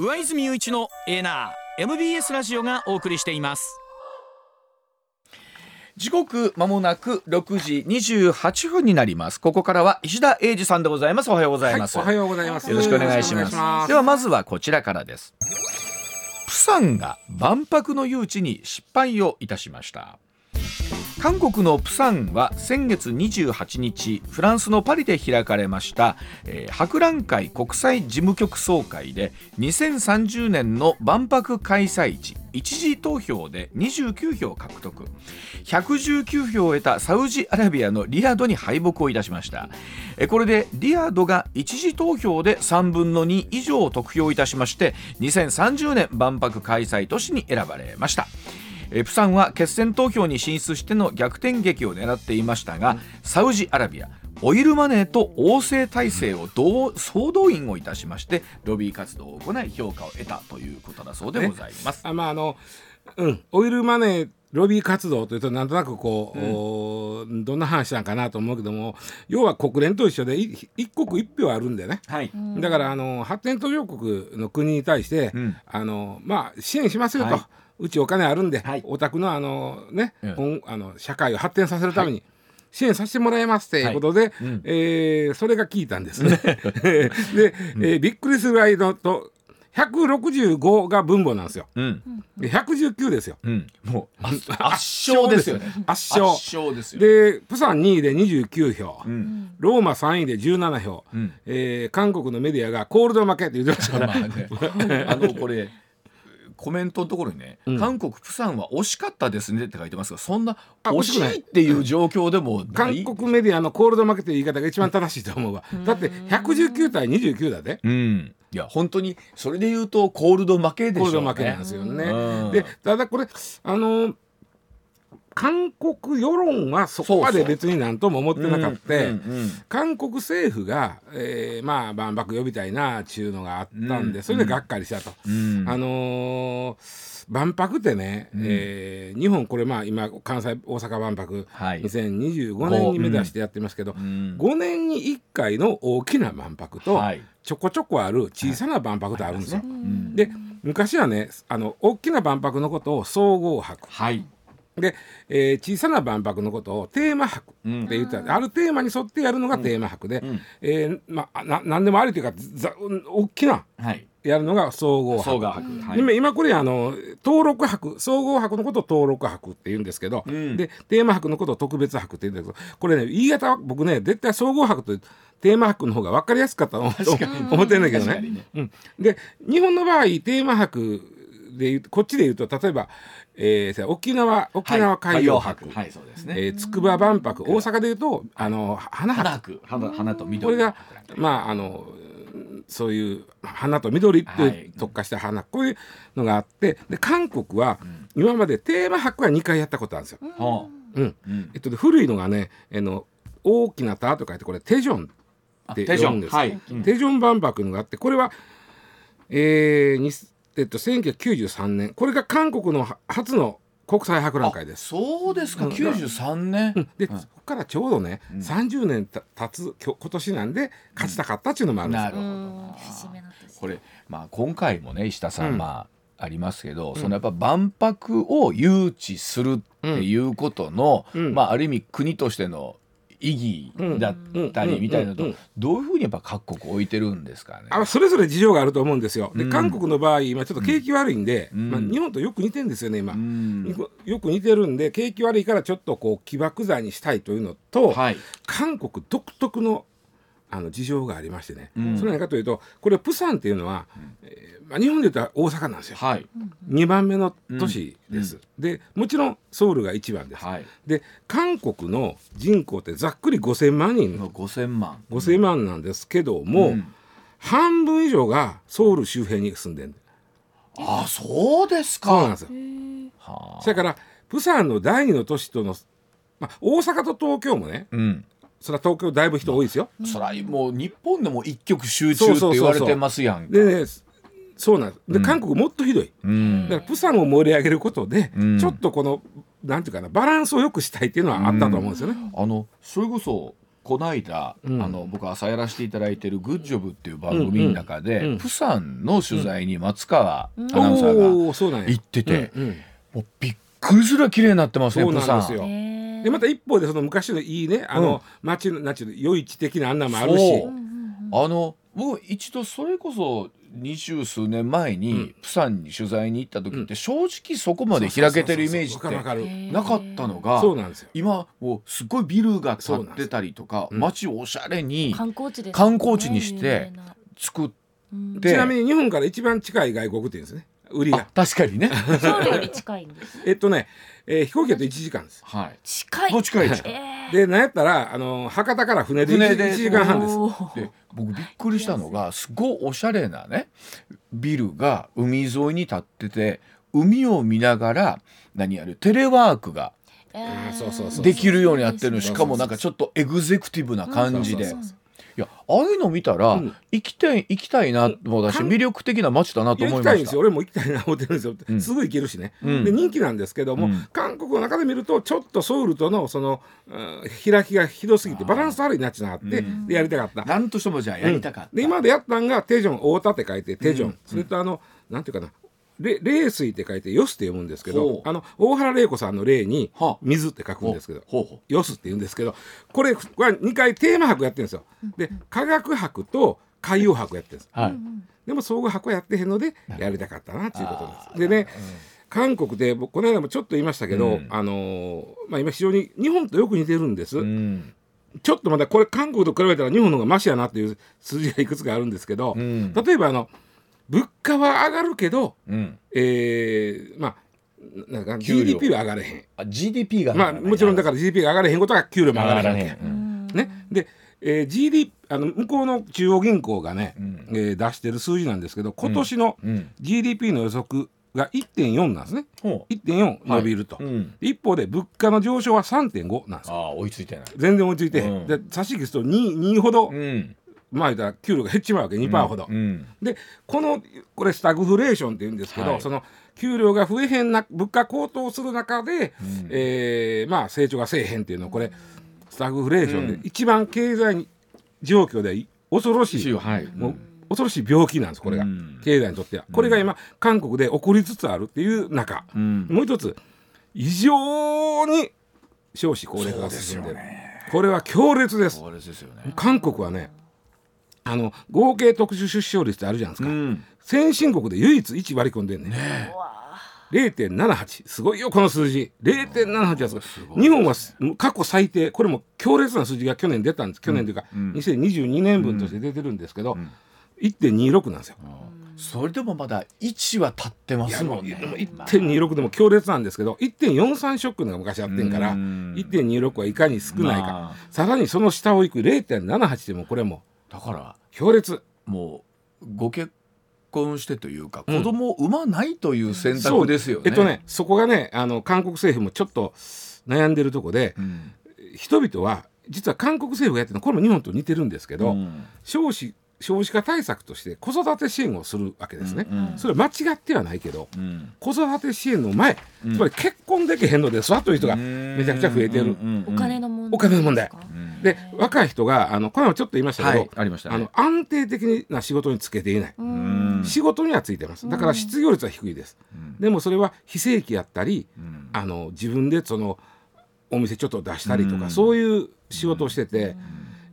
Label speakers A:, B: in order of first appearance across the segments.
A: 上泉雄一のエーナー MBS ラジオがお送りしています。
B: 時刻まもなく6時28分になります。ここからは石田英二さんでございます。おはようございます、
C: はい、おはようございます。
B: よろしくお願いします。ではまずはこちらからです。プサンが万博の誘致に失敗をいたしました韓国のプサンは先月28日フランスのパリで開かれました、えー、博覧会国際事務局総会で2030年の万博開催地一次投票で29票獲得。119票を得たサウジアラビアのリヤドに敗北をいたしました。これでリヤドが一次投票で3分の2以上を得票いたしまして2030年万博開催都市に選ばれました。プサンは決選投票に進出しての逆転劇を狙っていましたが、サウジアラビアオイルマネーと王政体制を同総動員をいたしましてロビー活動を行い評価を得たということだそうでございます。
C: あまああのうんオイルマネーロビー活動というとなんとなくこう、うん、どんな話なんかなと思うけども要は国連と一緒で一国一票あるんでね、はい、だからあの発展途上国の国に対して、うん、あのまあ、支援しますよと。はい。うちお金あるんで、はい、お宅のあのね、うん、あの社会を発展させるために、支援させてもらいますっていうことで、はいうん、えー、それが効いたんです。ね。で、えー、びっくりする間と165が分母なんですよ。うん、119ですよ。
B: うん、もう圧勝ですよね。
C: 圧勝。ですよ。で、プサン2位で29票、うん、ローマ3位で17票、うん、えー、韓国のメディアがコールド負けって言ってましたから。
B: あのこれコメントのところにね、うん、韓国プサンは惜しかったですねって書いてますがそんな惜しい。っていう状況でも
C: 韓国メディアのコールド負けという言い方が一番正しいと思うわ、だって119対29だで、
B: うん、いや本当にそれで言うとコールド負けでしょうね。コールド負け
C: なんですよね、でただこれあの韓国世論はそこまで別になんとも思ってなかった。韓国政府が、えー、まあ万博呼びたいなっちゅうのがあったんで、それでがっかりしたと。あのー万博ってね、うん、えー、日本これまあ今関西大阪万博、はい、2025年に目指してやってますけど、うん、5年に1回の大きな万博と、はい、ちょこちょこある小さな万博とあるんですよ。はい、で昔はねあの大きな万博のことを総合博、はいで、えー、小さな万博のことをテーマ博って言った。ら、うん、あるテーマに沿ってやるのがテーマ博で、うん、えー、まあ、な何でもありというかざ大きな、はい、やるのが総合博。はい、今今これあの登録博総合博のことを登録博って言うんですけど、うん、でテーマ博のことを特別博って言うんだけどこれね言い方は僕ね絶対総合博とテーマ博の方が分かりやすかったと思ってんだけどね。ね。うん、で日本の場合テーマ博でこっちで言うと例えば、えー、沖縄沖縄海洋博、はいそうですね。えー、筑波万博。大阪で言うとあの花博。
B: 花花と緑。
C: これがまああのそういう花と緑って特化した花、はい、こういうのがあってで韓国は今までテーマ博は2回やったことあるんですよ。うん、う。ん、えっと、古いのがねあの大きな田と書いてこれテジョンって読むんです、はい、テジョン万博のがあってこれは、えー、えっと、1993年。これが韓国の初の国際博覧会です。
B: そうですか、うん、93年。うん、
C: で、うん、そこからちょうどね、うん、30年た経つ今年なんで勝ちたかったっていうのもあるんですよ。なるほ
B: ど。これまあ今回もね石田さん、まあありますけど、そのやっぱ万博を誘致するっていうことの、まあある意味国としての意義だったりみたいなとどういうふうにやっぱ各国置いてるんですかね？
C: あそれぞれ事情があると思うんですよ。で韓国の場合今ちょっと景気悪いんで、まあ、日本とよく似てるんですよね今、よく似てるんで景気悪いからちょっとこう起爆剤にしたいというのと、はい、韓国独特のあの事情がありましてね、うん、それ何かというとこれプサンっていうのは、うん、えまあ、日本で言ったら大阪なんですよ、はい、2番目の都市です、うん、でもちろんソウルが1番です、はい、で韓国の人口ってざっくり5000万人。
B: 5000万。
C: 5000万なんですけども、うん、半分以上がソウル周辺に住んでる
B: あそうですか。
C: そうなんですよ。それからプサンの第二の都市との、まあ、大阪と東京もね、うんそれは東京だいぶ人多いですよ。
B: それはもう日本でも一極集中って言われてますやん
C: でねそうなんです。で、韓国もっとひどい、うん、だからプサンを盛り上げることで、うん、ちょっとこのなんていうかなバランスをよくしたいっていうのはあったと思うんですよね。
B: あのそれこそこの間、
C: うん。
B: あの僕朝やらせていただいてる「グッジョブ」っていう番組の中で、
C: うんうん
B: プサンの取材に松川アナウンサーが行ってて、もうびっくりする綺麗になってますねプサン
C: でまた一方でその昔のいいねあの、街のなんちゅうの夜市的なあんなんもあるし。
B: あの僕一度それこそ二十数年前に、
C: うん。
B: プサンに取材に行った時って正直そこまで開けてるイメージってなかったのが
C: そうなんですよ。
B: 今もうすごいビルが建ってたりとか
C: うん
B: 街をおしゃれに
D: 観光地ですね
B: 観光地にして作っ
D: うん
B: で
C: ちなみに日本から一番近い外国って言うんですね売り
B: あ
C: が
B: 確かにね。
D: ソウルより近いんです
C: えっとね、えー飛行機だと1時間です。
B: はい。
D: 近い。
B: もう近い近い
D: えー。
C: でなんやったらあの博多から船で 1,
B: 船で
C: 時間半です。
B: で僕びっくりしたのがすごいおしゃれなねビルが海沿いに建ってて海を見ながら何やるテレワークが
D: えー。
C: あーそうそうそう
B: できるようになってるしかもなんかちょっとエグゼクティブな感じで。
C: そうそうそう
B: いやああいうの見たら、
C: うん。
B: 行きたい行きたいなと思ったし魅力的な街だなと思いました。
C: 行きたいんですよ。俺も行きたいな思ってるんですよ、
B: うん。
C: すぐ行けるしね、
B: うん。
C: で人気なんですけども、
B: うん。
C: 韓国の中で見るとちょっとソウルとのその、うん開きがひどすぎてバランス悪いなっちゅうのがあって、
B: うん。
C: でやりたかった。
B: なんとしてもじゃあやりたかった、
C: で今までやったんがテジョン太田って書いてテジョン、
B: うん。
C: それとあのなんていうかなれ冷水って書いてヨスって読むんですけどあの大原玲子さんの霊に
B: はあ。
C: 水って書くんですけど
B: ほう。ほう。
C: ヨスって言うんですけどこれは2回テーマ博やってるんですよ。で科学博と海洋博やってるんです。
B: はい、
C: でも総合博やってへんのでやりたかったなっていうことです。でね、韓国で僕この間もちょっと言いましたけど、
B: うん。
C: あのーまあ今非常に日本とよく似てるんです。
B: うん。
C: ちょっとまだこれ韓国と比べたら日本の方がマシやなっていう数字がいくつかあるんですけど、
B: うん。
C: 例えばあの物価は上がるけど、
B: うん。
C: えーまあなんか GDP は上がれへん。
B: あ GDP が
C: まあもちろんだから GDP が上がれへんことは給料も上がらへん。
B: へん、うん。
C: ね、で、えー GDP あの向こうの中央銀行がね、
B: うん。
C: えー出してる数字なんですけど今年の
B: うん。
C: GDP の予測が1.4なんですね。
B: ほ
C: 1.4伸びると、
B: う、うん、
C: 一方で物価の上昇は3.5なんですよ。
B: ああ追いついてない。
C: 全然追いついて
B: うん。
C: で差し引きすると 2, 2ほど、
B: うん
C: まあ言ったら給料が減っちまうわけ2%ほど、
B: うん
C: でこのこれスタグフレーションって言うんですけど、
B: はい。
C: その給料が増えへんな物価高騰する中で、
B: うん。
C: えーまあ成長がせえへんっていうのはこれスタグフレーションで、
B: うん。
C: 一番経済状況で恐ろしい、
B: はい。
C: もう恐ろしい病気なんですこれが、
B: うん。
C: 経済にとっては。これが今韓国で起こりつつあるっていう中、
B: うん。
C: もう一つ異常に少子高齢化が進んでる、これは強烈です。
B: そうですよね。
C: 韓国はねあの合計特殊出生率ってあるじゃないですか、
B: うん。
C: 先進国で唯一1割り込んでんね
B: ね
D: うわ。
C: 0.78すごいよこの数字。0.78はすごい
B: す。ごい。
C: 日本はす過去最低。これも強烈な数字が去年出たんです。去年というか、
B: うん。
C: 2022年分として出てるんですけど、
B: ん。
C: 1.26なんですよ。
B: それでもまだ1は立ってま
C: いや
B: すもんね。
C: もうでも1.26でも強烈なんですけど1.43ショックのが昔あってんから
B: うん。
C: 1.26はいかに少ないか、
B: まあ。
C: さらにその下を行く0.78でもこれも
B: だから
C: 強烈。
B: もうご結婚してというか
C: うん。
B: 子供を産まないという選
C: そう。
B: 択ですよね。
C: えっとねそこがねあの韓国政府もちょっと悩んでるとこで
B: うん、
C: 人々は実は韓国政府がやってるのこれも日本と似てるんですけど、
B: うん。
C: 少子少子化対策として子育て支援をするわけですね。
B: うん
C: それは間違ってはないけど
B: うん。
C: 子育て支援の前、
B: うん。
C: つまり結婚できへんのですわという人がめちゃくちゃ増えてる。
D: お金の問題
C: お金の問題
D: で
C: 若い人があのこれもちょっと言いましたけど、
B: はいありましたね。
C: あの安定的な仕事に就けていない、
D: うん。
C: 仕事にはついてます。だから失業率は低いです、
B: うん。
C: でもそれは非正規やったり
B: うん。
C: あの自分でそのお店ちょっと出したりとか、
B: うん。
C: そういう仕事をしてて、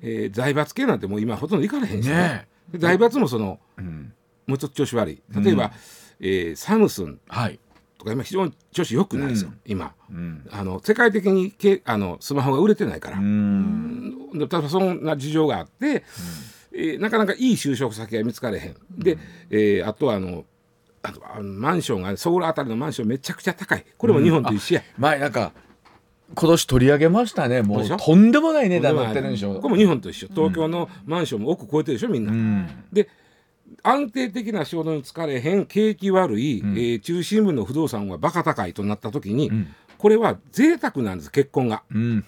C: えー財閥系なんてもう今ほとんど行かれへんし、
B: ね。
C: で財閥もその
B: うん。
C: もうちょっと調子悪い。例えば、
B: うん。
C: えーサムスン。
B: はい。
C: とか今非常に調子良くないですよ、
B: うん。
C: 今。
B: うん。
C: あの世界的にけあのスマホが売れてないから、
B: うん。
C: でただそんな事情があって、えーなかなかいい就職先が見つかれへん。で、えーあとはあのあとマンションがソウルあたりのマンションめちゃくちゃ高い。これも日本と一緒や、
B: 前なんか今年取り上げましたね。もうとんでもない値段になってるんでしょ？
C: これも日本と一緒。東京のマンションも億超えてるでしょみんな、
B: うん。
C: で安定的な仕事に就かれへん景気悪い、
B: ん
C: えー中心部の不動産はバカ高いとなった時に、
B: ん
C: これは贅沢なんです結婚が。
B: うん。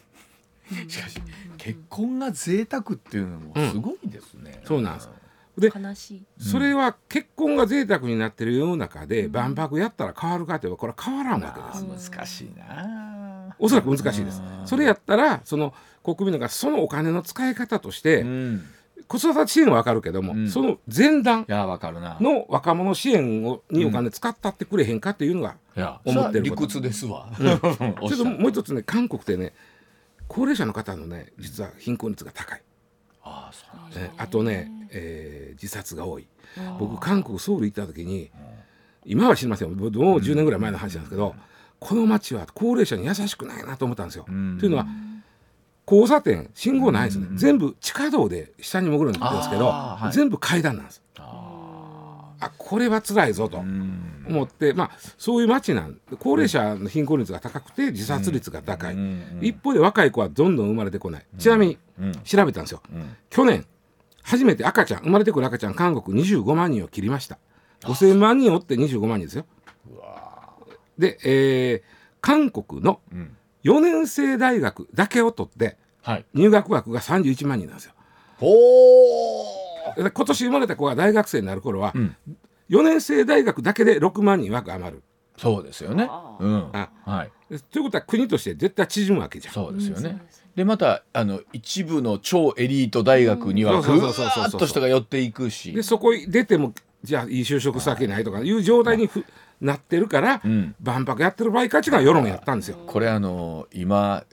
B: しかし結婚が贅沢っていうのもすごいですね。
C: そうなんですで
D: 悲しい
C: それは結婚が贅沢になってる世の中で万博やったら変わるかといえばこれは変わらんわけです。
B: 難しいな。
C: おそらく難しいですそれやったらその国民がそのお金の使い方として、
B: うん
C: 子育て支援は分かるけども、
B: うん。
C: その前段の若者支援をにお金使ったってくれへんかっていうのが、
B: いや。
C: 思ってる
B: 理屈ですわ、
C: ちょっともう一つね韓国ってね高齢者の方のね実は貧困率が高い、
B: ああそうなんです
C: ね。あとね、えー自殺が多い。僕韓国ソウル行った時に今は知りませんよ。もう10年ぐらい前の話なんですけど、この街は高齢者に優しくないなと思ったんですよ。
B: ん。
C: というのは交差点信号ないですね、全部地下道で下に潜るんですけど、
B: はい。
C: 全部階段なんです。あこれは辛いぞと
B: うん。
C: 思って、まあ、そういう街なん高齢者の貧困率が高くて自殺率が高い、
B: うん
C: 一方で若い子はどんどん生まれてこない、ちなみに
B: うん。
C: 調べたんですよ、
B: ん。
C: 去年初めて赤ちゃん生まれてくる赤ちゃん韓国25万人を切りました。5000万人おって25万人ですよ。で、えー韓国の
B: うん
C: 4年生大学だけを取って
B: はい。
C: 入学枠が31万人なんですよ。
B: ほー。
C: で今年生まれた子が大学生になる頃は、
B: ん。
C: 4年生大学だけで6万人枠余る。
B: そうですよね。
D: あ
B: うん。
C: あ
B: はい。
C: でということは国として絶対縮むわけじゃん。
B: そうですよね。
D: うんそうで
B: またあの一部の超エリート大学には
C: うん
B: ぐわ
C: そうそうそうそう。
B: ーっと人が寄っていくし。
C: でそこに出てもじゃあいい就職先ないとかいう状態にふなってるから、
B: うん。
C: 万博やってる場合かっていうのは世論やったんですよ。
B: これあの今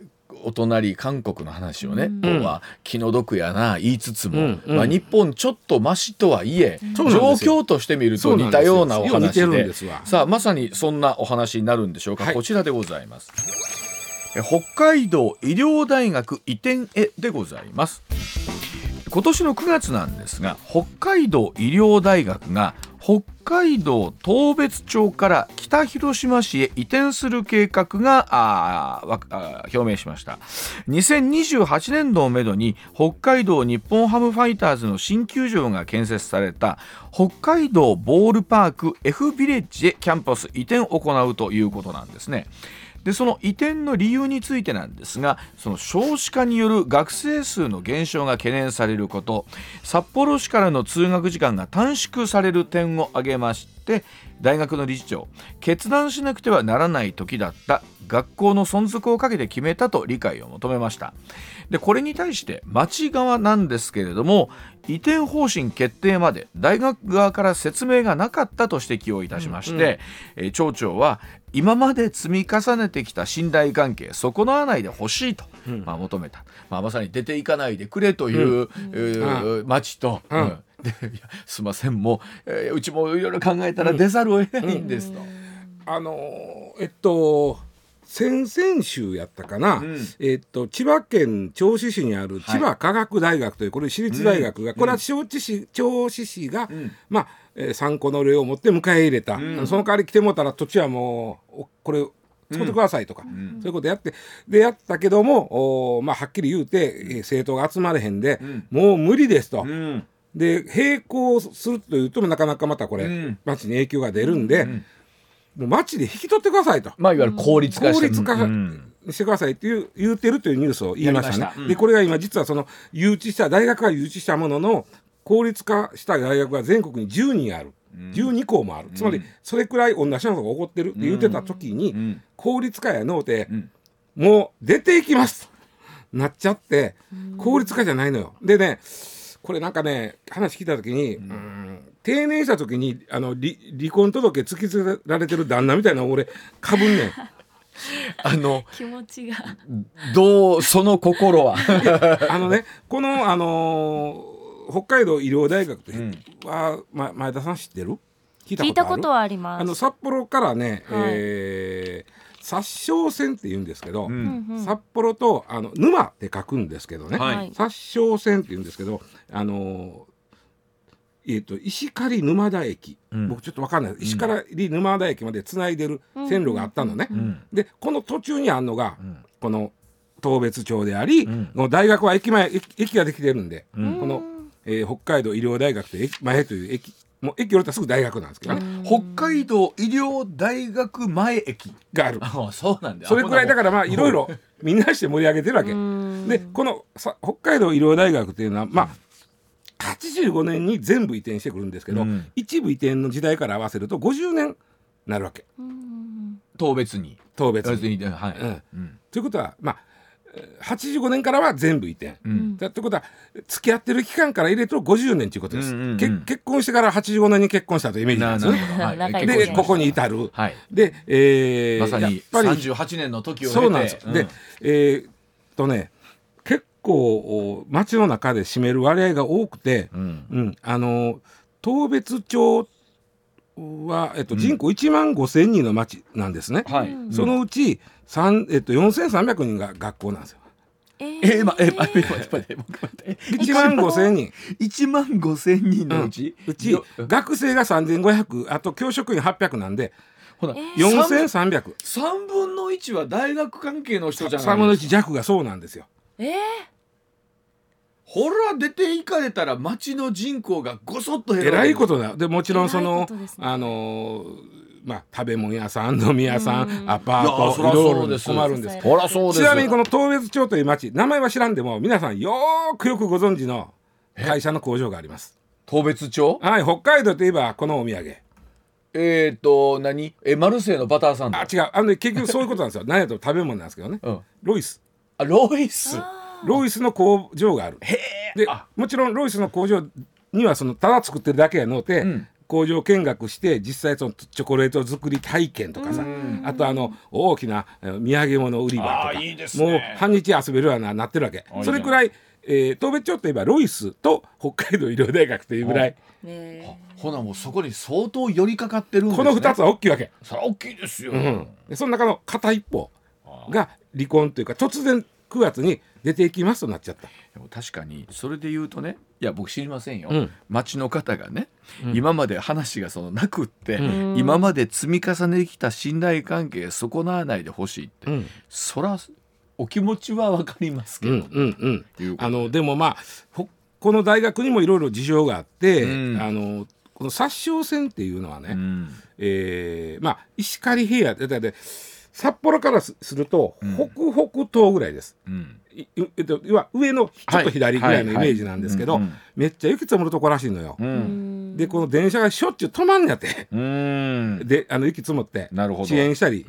B: お隣韓国の話をね、今日は気の毒やな言いつつも、
C: うんうん。
B: まあ、日本ちょっとマシとはいえ、状況として見ると似たようなお話で。
C: るんですわ。
B: さあまさにそんなお話になるんでしょうか、
C: はい。
B: こちらでございます。え北海道医療大学移転へでございます。今年の9月なんですが北海道医療大学が北海道東別町から北広島市へ移転する計画が表明しました2028年度をめどに北海道日本ハムファイターズの新球場が建設された北海道ボールパーク F ビレッジへキャンパス移転を行うということなんですね。でその移転の理由についてなんですがその少子化による学生数の減少が懸念されること札幌市からの通学時間が短縮される点を挙げまして大学の理事長決断しなくてはならない時だった学校の存続をかけて決めたと理解を求めました。でこれに対して町側なんですけれども移転方針決定まで大学側から説明がなかったと指摘をいたしまして、えー町長は今まで積み重ねてきた信頼関係損なわないでほしいと、まあ、求めた、まあ、まさに出ていかないでくれという、えー町と、
C: うん。
B: すいませんもう、えーうちもいろいろ考えたら出ざるを得ないんですと。
C: あのーえっと先々週やったかな、
B: ん。
C: えっと千葉県銚子市にある千葉科学大学というこれ私立大学が、これは銚子市銚子市が、まあ、えー参考の例を持って迎え入れた、その代わり来てもらったら土地はもうおこれ作ってくださいとか、そういうことやってでやったけどもまあ、はっきり言うて、えー政党が集まれへんで、もう無理ですと。
B: うん。
C: で並行するというとなかなかまたこれ、
B: うん。
C: 町に影響が出るんで、もう町で引き取ってくださいと。
B: まあ、いわゆる効率化して
C: 効率化
B: うん。
C: してくださいっていう言うてるというニュースを言いました。ね。
B: たうん。
C: でこれが今実はその誘致した大学が誘致したものの効率化した大学が全国に10人ある。12校もある。つまりそれくらい同じようなことが起こってるって言ってた時に、
B: ん。
C: 効率化やのうて、
B: ん。
C: もう出ていきます。なっちゃって効率化じゃないのよ。でねこれなんかね話聞いた時に、うん定年した時にあの離離婚届突きつけられてる旦那みたいなの俺かぶんねん。
B: あの
D: 気持ちが。
B: どうその心は？
C: あのね、この、あのー北海道医療大学とは、ま、前田さん知ってる？聞い
D: 聞いたこと
C: は
D: はあります。
C: あの札幌からね、
D: はい。
C: えー殺傷線って言うんですけど、
B: ん
D: うんうん。
C: 札幌とあの沼って書くんですけどね、
B: はい。
D: はい。
C: 殺傷線って言うんですけど、あのーえー、と石狩沼田駅、
B: ん。
C: 僕ちょっと分かんない。石狩沼田駅までつないでる線路があったのね、
B: ん。
C: でこの途中にあるのが、この当別町であり、
B: ん。
C: この大学は駅前駅駅ができてるんで、
B: ん。
C: この、えー北海道医療大学という駅前という駅もう駅降りたらすぐ大学なんですけどね、
B: 北海道医療大学前駅。
C: がある。
B: あそうなんだ。
C: それくらいだからまあいろいろみんなして盛り上げてるわけ。
D: ん。
C: でこのさ北海道医療大学っていうのはまあ85年に全部移転してくるんですけど、
B: うん。
C: 一部移転の時代から合わせると50年なるわけ。
D: うん
B: 当別に。
C: 当別に。ということはまあ85年からは全部移転。
B: うん。
C: だってことは付き合ってる期間から入れると50年ということです、
B: うんうんうん。
C: け結婚してから85年に結婚したというイメージなんですよね。
B: はい。
C: でここに至る。
B: はい。
C: で、えー
B: まさに
C: やっぱり
B: 38年の時を経て。
C: そうなんです。
B: うん。
C: で、えーっとね結構お町の中で占める割合が多くて、
B: うん。
C: うん、あの当別町は、えっと、人口1万5千人の町なんですね。
B: はい、
D: うん。
C: そのうち、三えっと、4300人が学校なんですよ。
D: えー。
B: えー、まえー、待って待って待って待って
C: 1万5千人。
B: 1万5千人のうち、
C: うち
B: よ
C: 学生が3500あと教職員800なんで
B: ほら、
D: えー。
C: 4300
B: 3分の1は大学関係の人じゃない
C: 3分の1弱がそうなんですよ。
D: えー
B: ほら出て行かれたら町の人口がごそっと減
C: え
B: る
C: らいことだでもちろんその
D: ね。
C: あのーまあ食べ物屋さん飲み屋さん
D: うん。
C: アパートいろいろ
B: そうです。
C: 困るんです。
B: ほらそうです。
C: ちなみにこの当別町という町名前は知らんでも皆さんよーくよくご存知の会社の工場があります。
B: 当別町？
C: はい北海道といえばこのお土産。
B: えっ、ー、と何？えマルセイのバターサンド。
C: あ違う。あのね結局そういうことなんですよ。何やと食べ物なんですけどね。
B: うん、
C: ロイス。
B: あロイス
C: ロイスの工場がある。
B: へ
C: で
B: あ。
C: もちろんロイスの工場にはそのただ作ってるだけやのうて、
B: うん。
C: 工場見学して実際そのチョコレート作り体験とかさ、
B: うん。
C: あとあの大きなえー土産物売り場とか
B: あーいいですね。
C: もう半日遊べるようななってるわけ。それくらい、えー、当別町といえばロイスと北海道医療大学というぐらい。
D: ね
B: ほなもうそこに相当寄りかかってるんですね。
C: この2つは大きいわけ、
B: それは大きいですよ、
C: うん、でその中の片一方が離婚というか突然9月に出ていきますとなっちゃった。
B: でも確かにそれで言うとねいや僕知りませんよ、
C: うん。
B: 町の方がね、
C: うん。
B: 今まで話がそのなくって、
C: うん。
B: 今まで積み重ねてきた信頼関係損なわないでほしいって、
C: うん。
B: そらお気持ちはわかりますけど、
C: うんうんあのでもまあほこの大学にもいろいろ事情があって、
B: うん。
C: あのこの殺傷戦っていうのはね、
B: うん。
C: えーまあ石狩平野だって札幌からすすると
B: うん。
C: 北北東ぐらいです。
B: うん
C: 要は上のちょっと左ぐらいのイメージなんですけど、めっちゃ雪積もるとこらしいのよ。でこの電車がしょっちゅう止まんのやって。であの雪積もって遅延したり、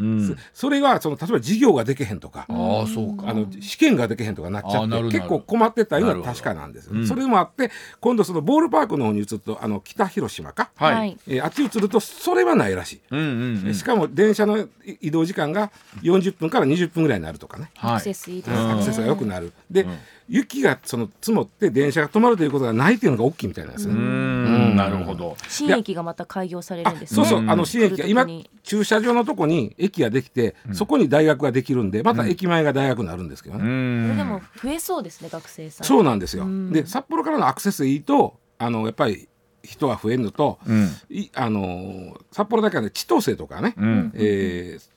C: それがその例えば授業ができへんとか、
B: あそうか
C: あの試験ができへんとかなっちゃって結構困ってたのは確かなんです、それもあって今度そのボールパークの方に移るとあの北広島か、
B: はい、
C: えあっち移るとそれはないらしい、
B: うんうんうん
C: しかも電車の移動時間が40分から20分ぐらいになるとかね、
D: アクセスいいですね
B: うん
C: アクセスが良くなる。で、
B: うん。
C: 雪がその積もって電車が止まるということがないっていうのが大きいみたいなんですね、
B: う
C: うん。
B: んなるほど。
D: 新駅がまた開業されるんですね。
C: そうそう、
B: うん。
C: あの新駅が今駐車場のとこに駅ができて、そこに大学ができるんでまた駅前が大学になるんですけどね、
B: う
D: これ
B: ん。
D: でも増えそうですね学生さん。
C: そうなんですよ。
D: うん。
C: で札幌からのアクセスいいとあのやっぱり人が増えるのと、
B: うん。
C: いあの札幌だけはね千歳とかね、
B: うん。
C: えー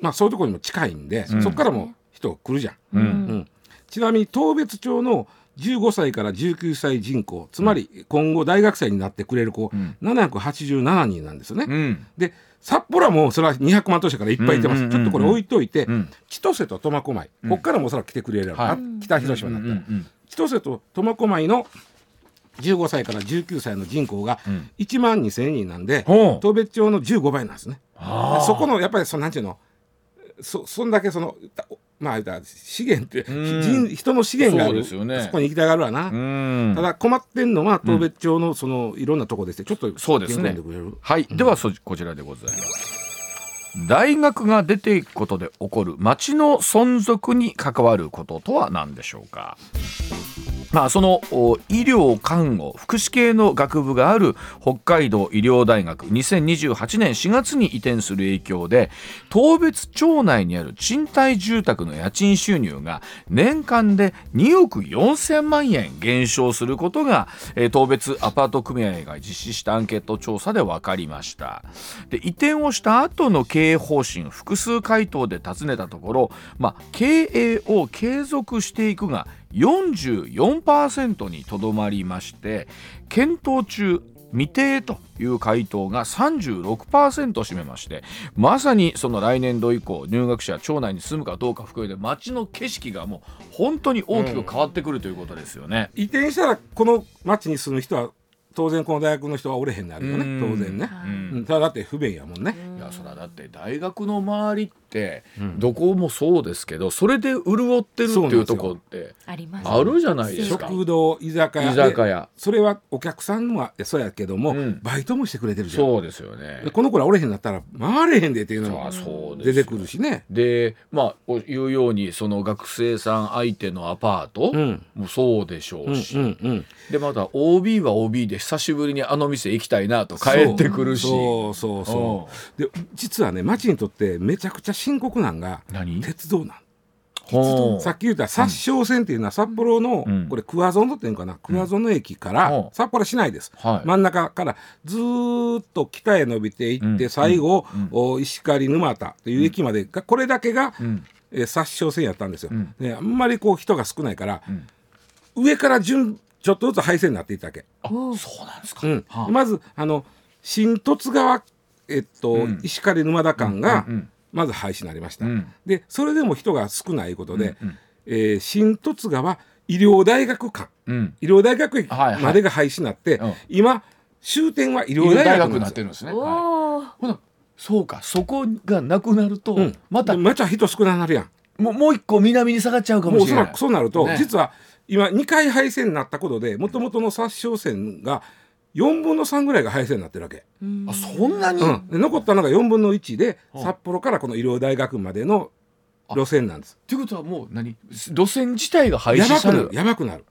C: まあそういうところにも近いんで、
B: うん。
C: そこからも人来るじゃん。
B: う
D: うん。
C: うん。ちなみに当別町の15歳から19歳人口つまり今後大学生になってくれる子、
B: うん。
C: 787人なんですよね。
B: うん。
C: で札幌はもうそれは200万都市からいっぱいいてます、
B: うん。うんうんうん
C: ちょっとこれ置いといて、
B: うん。
C: 千歳と苫小牧、
B: うん。
C: ここからもおそらく来てくれるやろ、
B: はい。
C: あ北広島になったら、
B: うん
C: 千歳と苫小牧の15歳から19歳の人口が
B: うん。
C: 1万2000人なんで、当別町の15倍なんですね。そこのやっぱりそのなんていうの？そそんだけそのたまあ資源って
B: うん。
C: 人人の資源があ
B: そう
C: る
B: ですよね。
C: そこに行きたがるわな、
B: うん。
C: ただ困ってんのは当別町のそのいろんなとこですね。ちょっと
B: そうですね。
C: 読んでくれる？
B: はい、ではそこちらでございます。大学が出ていくことで起こる町の存続に関わることとは何でしょうか？まあ、その医療看護福祉系の学部がある北海道医療大学2028年4月に移転する影響で当別町内にある賃貸住宅の家賃収入が年間で2億4000万円減少することが、え当別アパート組合が実施したアンケート調査で分かりました。で移転をした後の経営方針複数回答で尋ねたところ、まあ、経営を継続していくが44%にとどまりまして検討中未定という回答が36%を占めましてまさにその来年度以降入学者町内に住むかどうか含めて街の景色がもう本当に大きく変わってくるということですよね。
C: 移転したらこの町に住む人は当然この大学の人はおれへんなるよね当然ね、
B: うん
C: だって不便やもんね、
B: いやそらだって大学の周りってどこもそうですけど、それで潤ってるっていうところってあるじゃないですか。
C: 食堂居酒屋。
B: 居酒屋。
C: それはお客さんはそうやけども、
B: うん。
C: バイトもしてくれてるじゃん。
B: そうですよね。
C: で。この子らおれへんなったら回れへんでっていうのも
B: そうそうですよ
C: 出てくるしね。
B: でまあいうようにその学生さん相手のアパート
C: うん。
B: もそうでしょ
C: うんう
B: うし、
C: んうん。
B: でまた OB は OB で久しぶりにあの店行きたいなと帰ってくるし。
C: そうそうそうで実はね町にとってめちゃくちゃ深刻なんが
B: 何？
C: 鉄道なん。さっき言った殺傷線っていうのは札幌の、
B: うん。
C: これ桑園っていうのかな？桑園駅から、
B: う。ん
C: 札幌市内です、
B: はい。
C: 真ん中からずーっと北へ伸びていって、
B: うん。
C: 最後、
B: うん。
C: お石狩沼田という駅までが、これだけが、
B: うん。
C: えー殺傷線やったんですよ、
B: うん。
C: であんまりこう人が少ないから、
B: ん。
C: 上から順ちょっとずつ廃線になっていったわけ、
B: あそうなんですか、
C: うん。
B: はあ。
C: まずあの新十津川、えっと
B: うん。
C: 石狩沼田間が、
B: うんうん
C: まず廃止になりました、
B: うん。
C: でそれでも人が少ないことで、
B: うんうん。
C: えー新十津川医療大学間
B: うん。
C: 医療大学駅
B: はいはい
C: までが廃止になって、
B: うん。
C: 今終点は医
B: 医
C: 療大
B: 学に
C: 学な
B: ってるんですね、はい。そうか。そこがなくなると、
C: うん、
B: また
C: でめちゃ人少なくなるやん。
B: もうもう一個南に下がっちゃうか
C: もうおそら
B: もしれない
C: くそうなると、
B: ね。
C: 実は今2回廃線になったことでもともとの殺傷線が4分の3ぐらいが廃線になってるわけ、
B: あそんなに、
C: うん、で残ったのが4分の1で
B: うん。
C: 札幌からこの医療大学までの路線なんです。
B: っていうことはもう何？路線自体が廃
C: や
B: 止される。
C: ばくなる。やばくなる。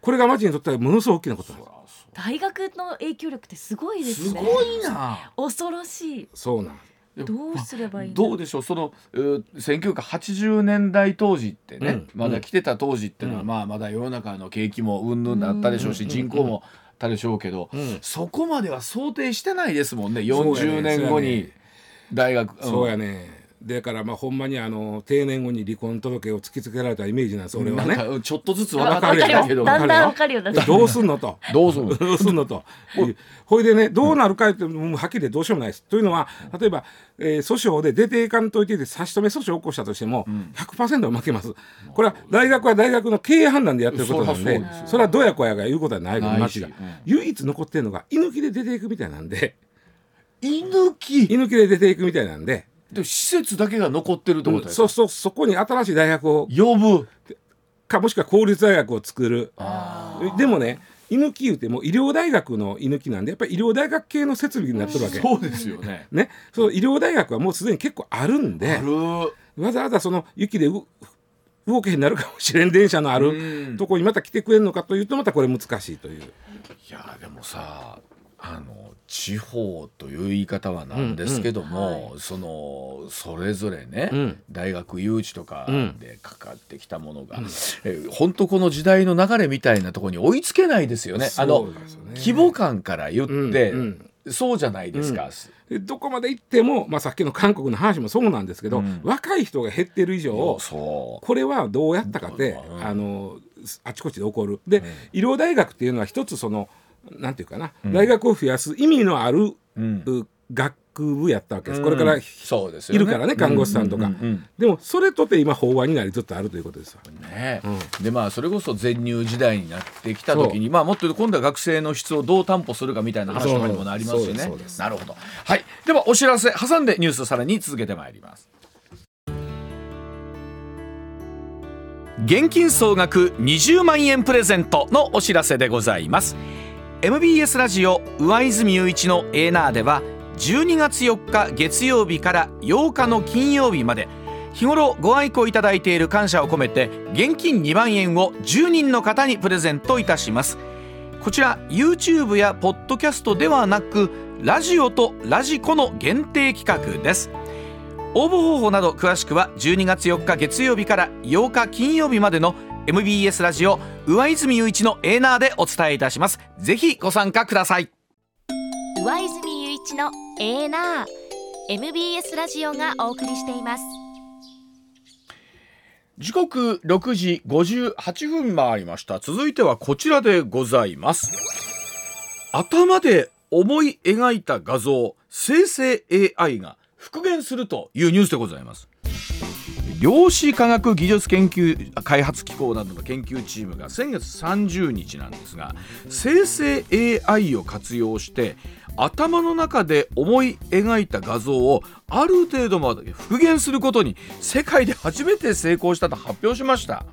C: これが町にとってはものすごく大きなことなんです。
D: 大学の影響力ってすごいですね。
B: すごいな。
D: 恐ろしい。
C: そうなん
D: どうすればいいんだ
B: どうでしょう？そのうー1980年代当時ってね、
C: うん。
B: まだ来てた当時っていうのは、
C: うん。
B: まあまだ世の中の景気もうんぬんだったでしょうし、
D: うん。
B: 人口もあったでしょうけど、
C: うん。
B: そこまでは想定してないですもんね。
C: そうやね
B: 40年後に大学
C: そうや
B: ね
C: ねだからまあほんまにあの定年後に離婚届を突きつけられたイメージなんです俺はね。
B: ちょっとずつ分
D: わ
B: かってきたけど
D: だんだんわかるようになって
C: どうすんのと。
B: どうぞ
C: どうすんのと。ほいでねどうなるかってもうはっきりどうしようもないです。というのは例えば、えー訴訟で出ていかんといてて差し止め訴訟を起こしたとしても100%負けます。これは大学は大学の経営判断でやってることなんで
B: そ
C: れはどやこやが言うことはないけどが唯一残ってるのが居抜きで出ていくみたいなんで。
B: 居抜き
C: 居抜きで出ていくみたいなんで
B: で施設だけが残ってるってことですか、
C: そうそうそこに新しい大学を
B: 呼ぶ。
C: かもしくは公立大学を作る。
B: あ
C: でもね居抜き言うても医療大学の居抜きなんでやっぱり医療大学系の設備になってるわけ。
B: そうですよね。
C: ね、その医療大学はもうすでに結構あるんでわざわざその雪でう動けへんなるかもしれん電車のあ
B: う
C: る
B: ん。
C: とこにまた来てくれるのかというとまたこれ難しいという。
B: いやでもさあの地方という言い方はなんですけども、
D: うん
B: そのそれぞれね、
C: うん。
B: 大学誘致とか
C: うん
B: でかかってきたものが、え本当この時代の流れみたいなところに追いつけないですよね。あの規模感から言って、
C: うんうん。
B: そうじゃないですか。
C: でどこまで行っても、まあ、さっきの韓国の話もそうなんですけど、
B: うん。
C: 若い人が減ってる以上これはどうやったかって、
B: うん。
C: あのあちこちで起こる。で、医療大学っていうのは一つそのなんていうかな、
B: うん。
C: 大学を増やす意味のある、
B: うん。
C: う学部やったわけです。これから、
B: そうです
C: いるからね看護師さんとか。
B: うううん。
C: でもそれとて今法案になりつつあるということですよ。
B: ね
C: うん。
B: でまあそれこそ全入時代になってきた時にまあもっと今度は学生の質をどう担保するかみたいな話とかにもなりますしね。なるほど。はい。ではお知らせ挟んでニュースさらに続けてまいります。現金総額20万円プレゼントのお知らせでございます MBS ラジオ上泉雄一のエーナーでは12月4日月曜日から8日の金曜日まで日頃ご愛顧いただいている感謝を込めて現金2万円を10人の方にプレゼントいたします。こちら YouTube やポッドキャストではなくラジオとラジコの限定企画です。応募方法など詳しくは12月4日月曜日から8日金曜日までの MBS ラジオ上泉雄一のエーナーでお伝えいたします。ぜひご参加ください。
E: 上泉雄一のエーナー。MBS ラジオがお送りしています。
B: 時刻6時58分回りました。続いてはこちらでございます。頭で思い描いた画像生成 AI が復元するというニュースでございます量子科学技術研究開発機構などの研究チームが先月30日なんですが生成 AI を活用して頭の中で思い描いた画像をある程度まで復元することに世界で初めて成功したと発表しました。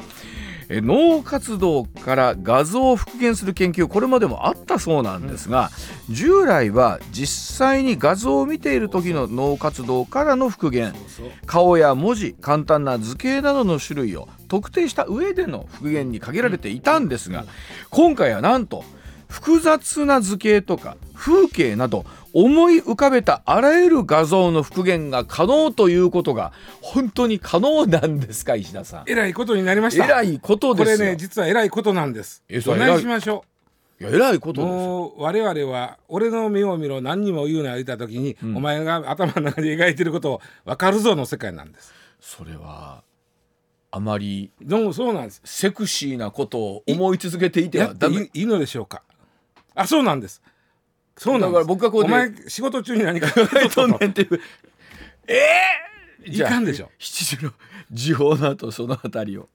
B: 脳活動から画像を復元する研究これまでもあったそうなんですが、従来は実際に画像を見ている時の脳活動からの復元。顔や文字簡単な図形などの種類を特定した上での復元に限られていたんですが今回はなんと複雑な図形とか風景など思い浮かべたあらゆる画像の復元が可能ということが本当に可能なんですか石田さん。
C: えらいことになりました。
B: えらいことですよ。
C: これね実はえらいことなんです。お
B: れ
C: 願い。しましょ
B: いやえらいこと
C: もう我々は俺の目を見ろ何にも言うな言った時に、お前が頭の中で描いてることを分かるぞの世界なんです。
B: それはあまり
C: どうもそうなんです。
B: セクシーなことを思い続けていては
C: いいのでしょうか？あそうなんですそうなん
B: だから僕がこうね
C: お前仕事中に何か考
B: 考えとんねんって。い うええ
C: いかんでしょ。
B: 七時の時報の後そのあたりを。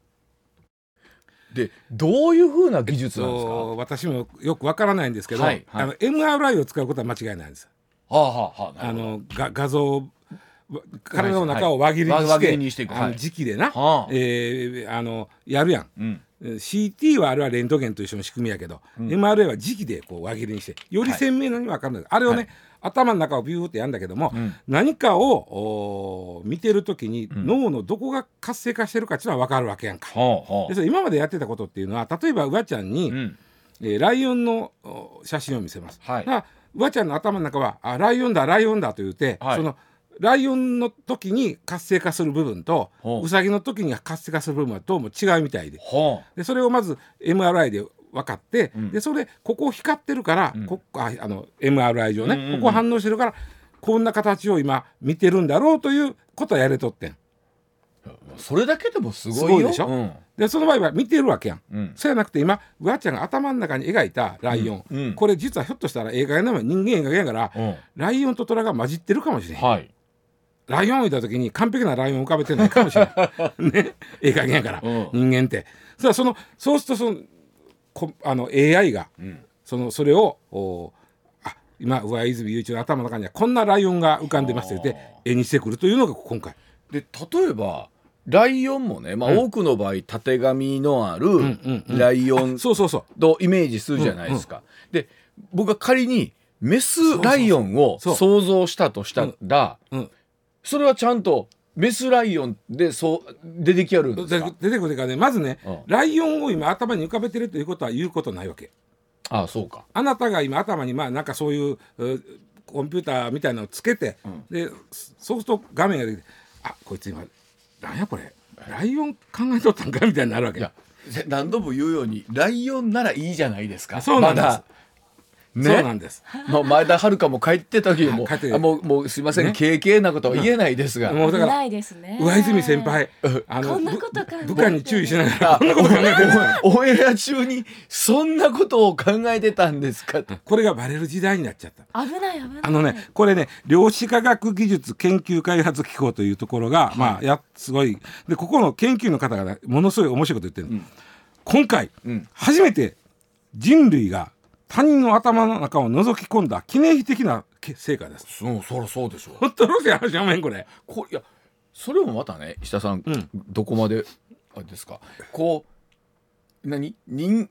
B: でどういうふうな技術なんですか、
C: 私もよくわからないんですけど、
B: はいはい。
C: あの MRI を使うことは間違いないんです。
B: あはあはあ
C: あのが画像を体の中を輪切りにして,、
B: はい
C: あの
B: はい。
C: 磁気でな、
B: はあ。
C: えーあのやるやん、
B: うん
C: CT はあれはレントゲンと一緒の仕組みやけど、MRI は磁気でこう輪切りにしてより鮮明なに分かるんだ、あれをね、
B: はい
C: 頭の中をビューってやるんだけども、
B: ん。
C: 何かを見てる時に脳のどこが活性化してるかっていうのは分かるわけやんか。
B: はあは
C: でそれ今までやってたことっていうのは例えばうわちゃんに、
B: うん。
C: えーライオンのお写真を見せます。
B: はい。
C: だからうわちゃんの頭の中はあライオンだライオンだと言って、
B: はい。
C: そのライオンの時に活性化する部分とウサギの時に活性化する部分はどうも違うみたいで。
B: は
C: でそれをまず MRI で分かって、
B: ん。
C: でそれここ光ってるから、
B: ん。
C: こああの MRI 上ね、
B: うんうんうん。
C: ここ反応してるからこんな形を今見てるんだろうということはやれとってん。
B: あそれだけでもすごい
C: でしょ？
B: うん。
C: でその場合は見てるわけやん。
B: うん。
C: そうやなくて今うわちゃんが頭の中に描いたライオン、
B: うん。うん。
C: これ実はひょっとしたら映画の人間映画やから、
B: うん。
C: ライオンとトラが混じってるかもしれん、
B: はい
C: ライオンを見た時に完璧なライオンを浮かべてないかもしれん ね。映画やから、
B: うん。
C: 人間って。そそのそうするとそのこあの AI が、
B: ん。
C: そのそれをおあ今上泉雄一の頭の中にはこんなライオンが浮かんでますって言って絵にしてくるというのが今回。
B: で例えばライオンもね、まあ、
C: うん。
B: 多くの場合たてがみのある
C: んうんうん。
B: ライオン
C: そうそうそう。
B: とイメージするじゃないですか。で僕が仮にメスライオンを想像したとしたら
C: うん
B: それはちゃんとメスライオンでそう出てきやるんです
C: で
B: か
C: 出てくるからねまずね、
B: うん。
C: ライオンを今頭に浮かべてるということは言うことないわけ。
B: ああそうか。
C: あなたが今頭にまあなんかそういううコンピューターみたいなのをつけて、でそうすると画面が出てあこいつ今なんやこれライオン考えとったんかみたいになるわけ。
B: いや何度も言うようにライオンならいいじゃないですか。
C: そうなんです。
B: まだ
C: そうな
B: ね。
C: んです。
B: もう前田遥も帰ってた時も あもうもうすいません、
C: ね。
B: 軽々なことは言えないですが、
C: もうだから
D: ないですね。
C: 上泉先輩あ
D: こんなこと考えて。
C: 部部下に注意しながらこんなこと考えて。
B: オンエア中にそんなことを考えてたんですか
C: これがバレる時代になっちゃった
D: 危ない危ない。
C: あのねこれね量子科学技術研究開発機構というところが、まあやすごいでここの研究の方がねものすごい面白いこと言ってる、今回、
B: ん
C: 初めて人類が他人の頭の中を覗き込んだ記念碑的なけ成果です。
B: そうそりゃそうでしょう。
C: 本当ロシア話やめんこれ。
B: これいやそれもまたね石田さん、
C: うん。
B: どこまであれですか。こう何？人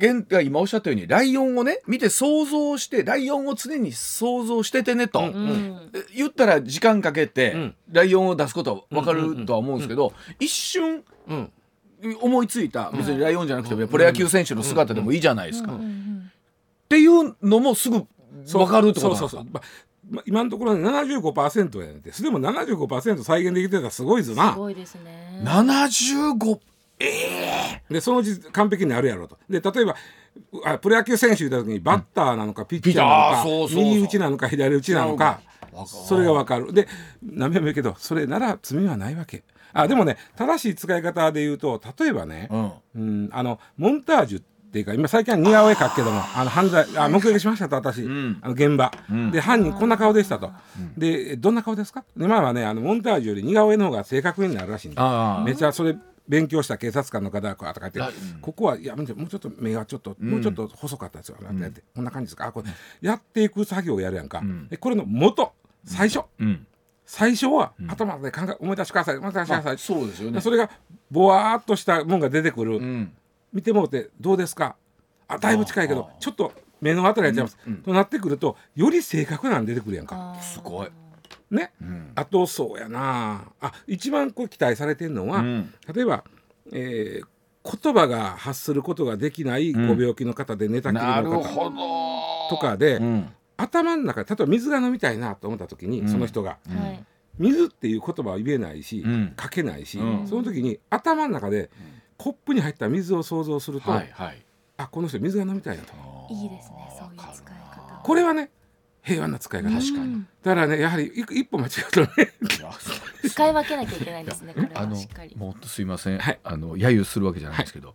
B: 間が今おっしゃったようにライオンをね見て想像してライオンを常に想像しててねと、
C: うん
D: うん。
B: え言ったら時間かけて、
C: うん。
B: ライオンを出すことは分かるとは思うんですけど、一瞬
C: うん。
B: 思いついた。別にライオンじゃなくてプロ野球選手の姿でもいいじゃないですか、っていうのもすぐ分かるってことなんですか？
C: そうそうそう、まま今のところね75%やねんて。でも75%再現できてたらすごいぞな。
D: すごいですね。
B: 75
C: でそのうち完璧になるやろうと。で例えばあプロ野球選手いた時にバッターなのかピッチャーなのか、
B: うそうそう。
C: 右打ちなのか左打ちなのかそれが分かる。で何べも言うけどそれなら罪はないわけ。あでもね正しい使い方で言うと例えばね、
B: うん。
C: うん、あのモンタージュってっていうか今最近は似顔絵描くけどもあの犯罪あ目撃しましたと私、
B: ん。
C: あの現場、
B: ん。
C: で犯人こんな顔でしたと、でどんな顔ですか？今はねあのモンタージュより似顔絵の方が正確になるらしいんで。めっちゃそれ勉強した警察官の方がこうとか言っ
B: あ
C: て、ここはいやもうちょっと目がちょっと、もうちょっと細かったですよ、なん。てやってこんな感じですか？あこれ、やっていく作業をやるやんか、でこれの元最初、
B: うん。
C: 最初は頭で考え思い出してください思い出してください、
B: そうですよ
C: でそれがぼわーっとしたもんが出てくる、
B: うん
C: 見てもうてどうですか？あだいぶ近いけどちょっと目のあたりやっちゃいます、となってくるとより正確なん出てくるやんか。
B: すごい。
C: ね、
B: ん。
C: あとそうやな。あ一番こう期待されてるのは、
B: うん。
C: 例えば、えー言葉が発することができないご病気の方で寝たきりの方とかで、
B: うん。
C: 頭の中で例えば水が飲みたいなと思った時に、その人が
D: はい。
C: 水っていう言葉は言えないし、
B: うん。
C: 書けないし、
B: うん。
C: その時に頭の中でコップに入った水を想像すると、
B: はいはい。
C: あこの人水が飲みたいなと。
D: いいですねそういう使い方。
C: これはね平和な使い方。
B: 確かに。
C: だからねやはり一一歩間違うとね。
D: 使い分けなきゃいけないんですねこれ
B: あの
D: はしっかり。
B: もっとすいません、
C: はい。
B: あの揶揄するわけじゃないですけど、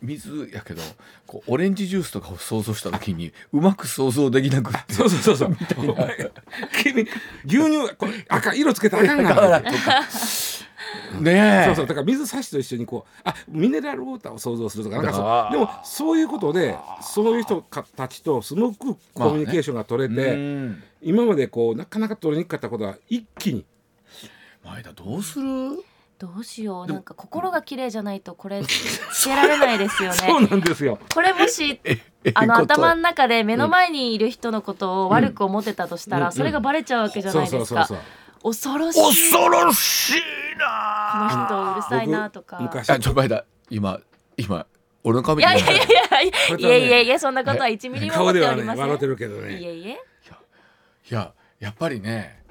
B: 水やけどこうオレンジジュースとかを想像した時にうまく想像できなくって。
C: そうそうそうそう。牛乳これ赤色つけたらあかんがな。
B: とかねえ。
C: そうそう。だから水差しと一緒にこうあミネラルウォーターを想像するとかなんかそう。でもそういうことでそういう人かたちとすごくコミュニケーションが取れて、
B: うん。
C: 今までこうなかなか取りにくかったことは一気に。
B: 前田どうする？
D: どうしよう。なんか心が綺麗じゃないとこれ つけられないですよ
C: そう
D: ね
C: なんですよ。
D: これもしあの頭の中で目の前にいる人のことを悪く思ってたとしたら、
C: うん。
D: それがバレちゃうわけじゃ
C: そう
D: ないですか。
C: そうそうそう。
D: 恐ろしい。
B: 恐ろしい
D: こ
B: な
D: の人うるさいなとか。
C: 僕昔
B: あちょ前田今今俺の顔
D: い
B: 見て
D: やいやいやいやいやいやいやそんなことは1ミリも思っ
C: 顔では
D: ておりません。
C: ね笑ってるけど
D: い
C: ね。
D: えいえ。
B: いややっぱりね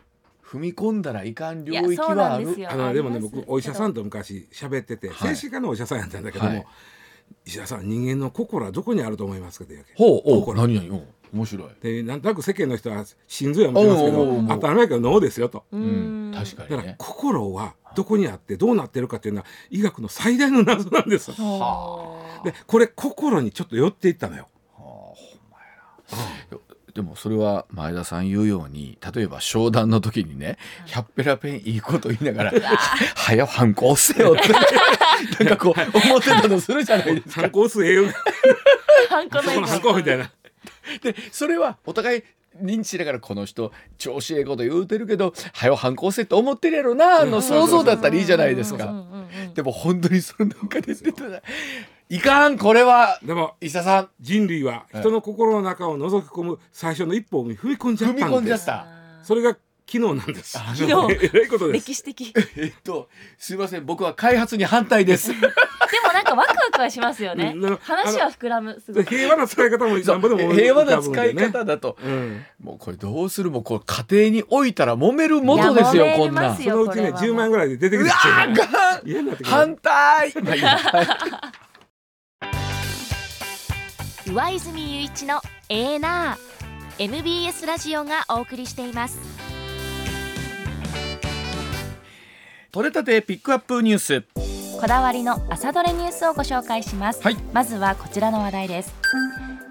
B: 踏み込んだらいかん領
D: いやそう
B: 域はある
D: なんですよ。
C: あのでもね僕お医者さんと昔喋ってて、
B: はい。
C: 精神科のお医者さんやったんだけども、
B: はい。
C: 医者さん人間の心はどこにあると思いますかって言うわけ。
B: ほうおう
C: 心。
B: 何々おう面白い。
C: でなんとなく世間の人は心臓や思ってますけど当たり前やけど脳ですよと。
D: う
B: うん。
D: ん
C: だから
B: 確かにね
C: 心はどこにあってどうなってるかっていうのは医学の最大の謎なんです。
D: は
C: でこれ心にちょっと寄っていったのよ。
B: でもそれは前田さん言うように例えば商談の時にね「ひゃっぺらぺんいいこと言いながら「はよ反抗せよ」って。なんかこう思ってたのするじゃないですか。
C: 反抗数栄養が
D: ハンコの
C: この反抗みたいな。
B: でそれはお互い認知しながらこの人調子ええこと言うてるけど「はよ反抗せ」って思ってるやろなの想像だったらいいじゃないですか。でも本当にその中で出てたらいかんこれは
C: でも
B: 伊佐さん
C: 人類は人の心の中を覗き込む最初の一歩に踏み込んじゃっ
B: 踏み
C: たんです。
B: 込んじゃった。
C: それが昨日なんです。
D: 昨日
C: えらいことです。
D: 歴史的。
B: えっとすいません僕は開発に反対です。
D: でもなんかワクワクはしますよね。話は膨らむ。すごい
C: 平和な使い方もなんぼでも思い
B: 平和な使い方だと、
C: うん、
B: もうこれどうする？もこう家庭に置いたら揉める元ですよこんな。
C: そのうちね
D: これはもう。
C: 10万円ぐらいで出てくる
B: 反対、
E: 上泉雄一のエーナー MBS ラジオがお送りしています
B: 取れたてピックアップニュース。
D: こだわりの朝どれニュースをご紹介します、
B: はい。
D: まずはこちらの話題です。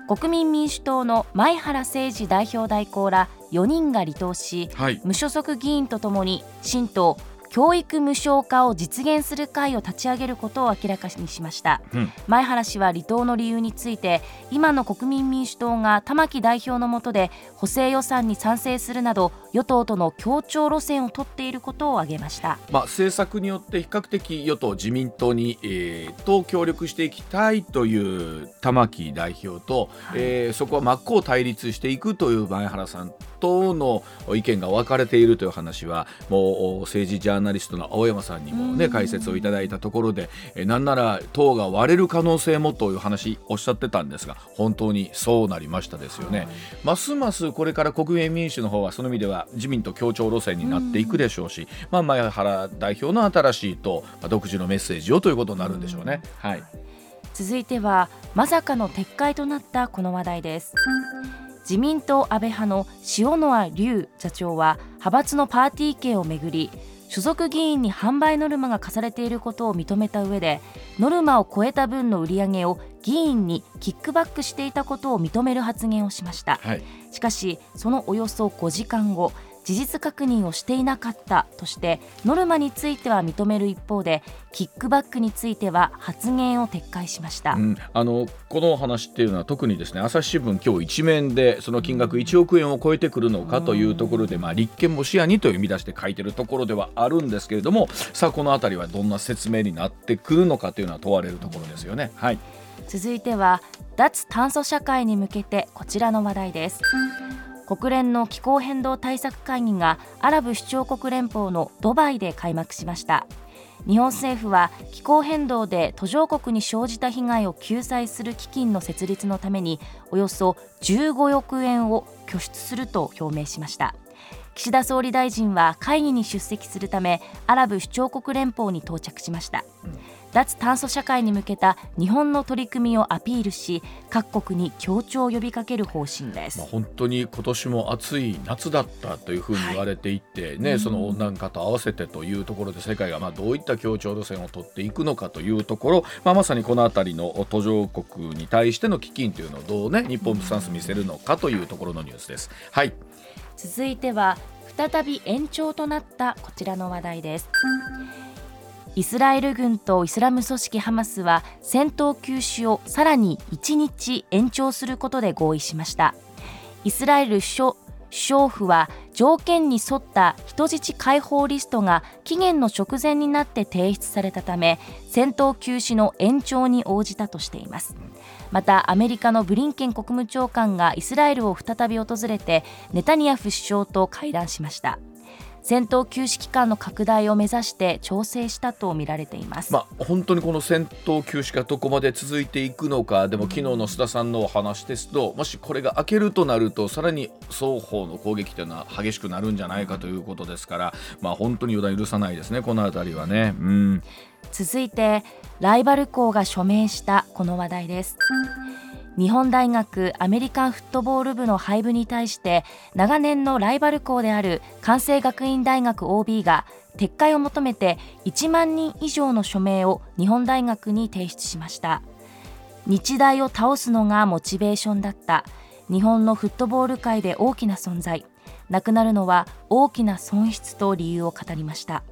D: 国民民主党の前原誠司代表代行ら4人が離党し
B: はい。
D: 無所属議員とともに新党教育無償化を実現する会を立ち上げることを明らかにしました、
B: うん。
D: 前原氏は離党の理由について今の国民民主党が玉木代表の下で補正予算に賛成するなど与党との協調路線を取っていることを挙げました。
B: まあ、政策によって比較的与党自民党に、えーと協力していきたいという玉木代表と、えーそこは真っ向対立していくという前原さんとの意見が分かれているという話はもう政治ジャーナリストの青山さんにも、ね、解説をいただいたところで、えーなんなら党が割れる可能性もという話おっしゃってたんですが本当にそうなりましたですよね。ますますこれから国民民主の方はその意味では自民と協調路線になっていくでしょうし、まあ、前原代表の新しい党、まあ、独自のメッセージをということになるんでしょうね。はい、
D: 続いてはまさかの撤回となったこの話題です自民党安倍派の塩野隆座長は派閥のパーティー券をめぐり所属議員に販売ノルマが課されていることを認めた上でノルマを超えた分の売り上げを議員にキックバックしていたことを認める発言をしました、はい、しかしそのおよそ5時間後事実確認をしていなかったとしてノルマについては認める一方でキックバックについては発言を撤回しました、う
B: ん、あのこの話っていうのは特にですね朝日新聞今日一面でその金額1億円を超えてくるのかというところで、まあ、立憲も視野にという見出しで書いてるところではあるんですけれどもさあこの辺りはどんな説明になってくるのかというのは問われるところですよね。はい。
D: 続いては脱炭素社会に向けてこちらの話題です国連の気候変動対策会議がアラブ首長国連邦のドバイで開幕しました。日本政府は気候変動で途上国に生じた被害を救済する基金の設立のためにおよそ15億円を拠出すると表明しました。岸田総理大臣は会議に出席するためアラブ首長国連邦に到着しました、うん脱炭素社会に向けた日本の取り組みをアピールし各国に協調を呼びかける方針です、まあ、
B: 本当に今年も暑い夏だったというふうに言われていて、はい、ね、その温暖化と合わせてというところで世界がまあどういった協調路線を取っていくのかというところ、まあ、まさにこの辺りの途上国に対しての基金というのをどうね日本スタンス見せるのかというところのニュースです。はい。
D: 続いては再び延長となったこちらの話題ですイスラエル軍とイスラム組織ハマスは戦闘休止をさらに1日延長することで合意しました。イスラエル首相首相府は条件に沿った人質解放リストが期限の直前になって提出されたため戦闘休止の延長に応じたとしています。またアメリカのブリンケン国務長官がイスラエルを再び訪れてネタニヤフ首相と会談しました。戦闘休止期間の拡大を目指して調整したとみられています、
B: まあ、本当にこの戦闘休止がどこまで続いていくのかでも昨日の須田さんのお話ですともしこれが明けるとなるとさらに双方の攻撃というのは激しくなるんじゃないかということですから、まあ、本当に予断許さないですねこの辺りはね。うん
D: 続いてライバル校が署名したこの話題です。日本大学アメリカンフットボール部の廃部に対して長年のライバル校である関西学院大学 OB が撤回を求めて1万人以上の署名を日本大学に提出しました。日大を倒すのがモチベーションだった。日本のフットボール界で大きな存在。なくなるのは大きな損失と理由を語りました。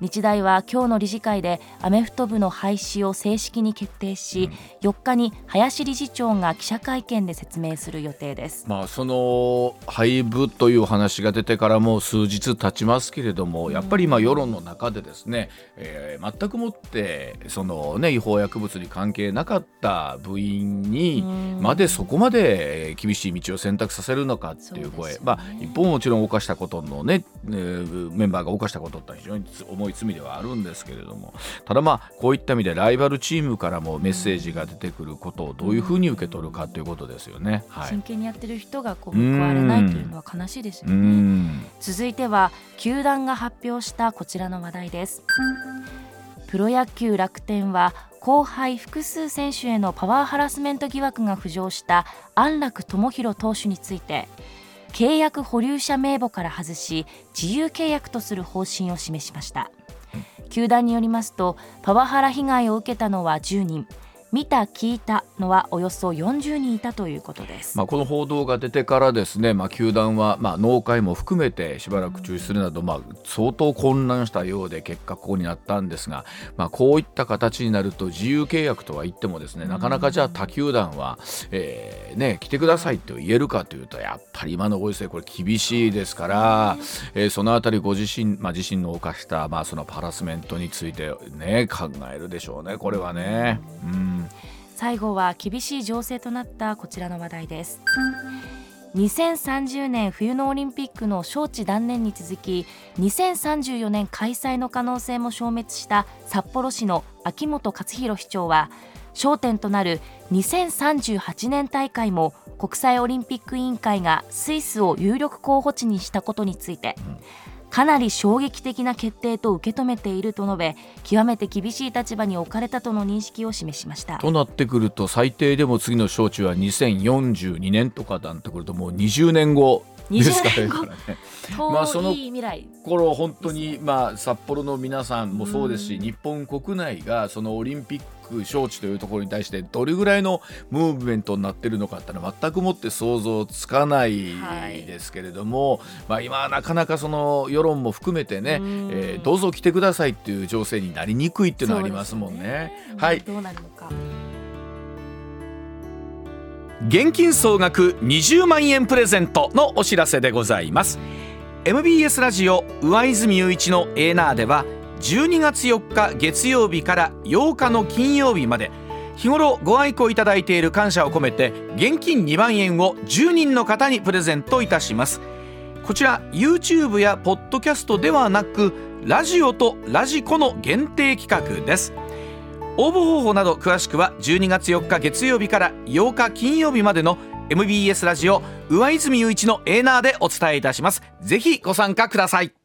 D: 日大は今日の理事会でアメフト部の廃止を正式に決定し、うん、4日に林理事長が記者会見で説明する予定です、
B: まあ、その廃部という話が出てからもう数日経ちますけれども、やっぱり今世論の中でですね、えー、全くもってその、ね、違法薬物に関係なかった部員にまでそこまで厳しい道を選択させるのかっていう声、ね、まあ、一方もちろん犯したことのね、えー、メンバーが犯したことって非常に重い罪ではあるんですけれどもただまあこういった意味でライバルチームからもメッセージが出てくることをどういうふうに受け取るかということですよね。
D: はい、真剣にやってる人がこう報われないというのは悲しいですよね。続いては球団が発表したこちらの話題です。プロ野球楽天は後輩複数選手へのパワーハラスメント疑惑が浮上した安楽智弘投手について契約保留者名簿から外し自由契約とする方針を示しました球団によりますとパワハラ被害を受けたのは10人。見た聞いたのはおよそ40人いたということです、
B: まあ、この報道が出てからですね、まあ、球団は、まあ、農会も含めてしばらく中止するなど、まあ、相当混乱したようで結果こうになったんですが、まあ、こういった形になると自由契約とは言ってもですねなかなかじゃあ他球団は、えーね、来てくださいと言えるかというとやっぱり今のご時世これ厳しいですから、えー、そのあたりご自身、まあ、自身の犯した、まあ、そのパラスメントについて、ね、考えるでしょうねこれはね。うん
D: 最後は厳しい情勢となったこちらの話題です。2030年冬のオリンピックの招致断念に続き2034年開催の可能性も消滅した札幌市の秋元克弘市長は焦点となる2038年大会も国際オリンピック委員会がスイスを有力候補地にしたことについて、うんかなり衝撃的な決定と受け止めていると述べ極めて厳しい立場に置かれたとの認識を示しました。
B: となってくると最低でも次の招致は2042年とかなんてくるともう20年後ですからね。
D: まあその頃本当にまあ札幌の皆さんもそうですし、日本国内がそのオリンピック招致というところに対してどれぐらいのムーブメントになってるのかってのは全くもって想像つかないですけれども、まあ今はなかなかその世論も含めてね、えーどうぞ来てくださいっていう情勢になりにくいっていうのはありますもんね。はい。
F: どうなるのか。
B: 現金総額20万円プレゼントのお知らせでございます。MBS ラジオ上泉雄一のエーナーでは12月4日月曜日から8日の金曜日まで。日頃ご愛顧いただいている感謝を込めて現金2万円を10人の方にプレゼントいたします。こちら YouTube やポッドキャストではなくラジオとラジコの限定企画です。応募方法など詳しくは12月4日月曜日から8日金曜日までの MBS ラジオ上泉雄一のエーナーでお伝えいたします。ぜひご参加ください。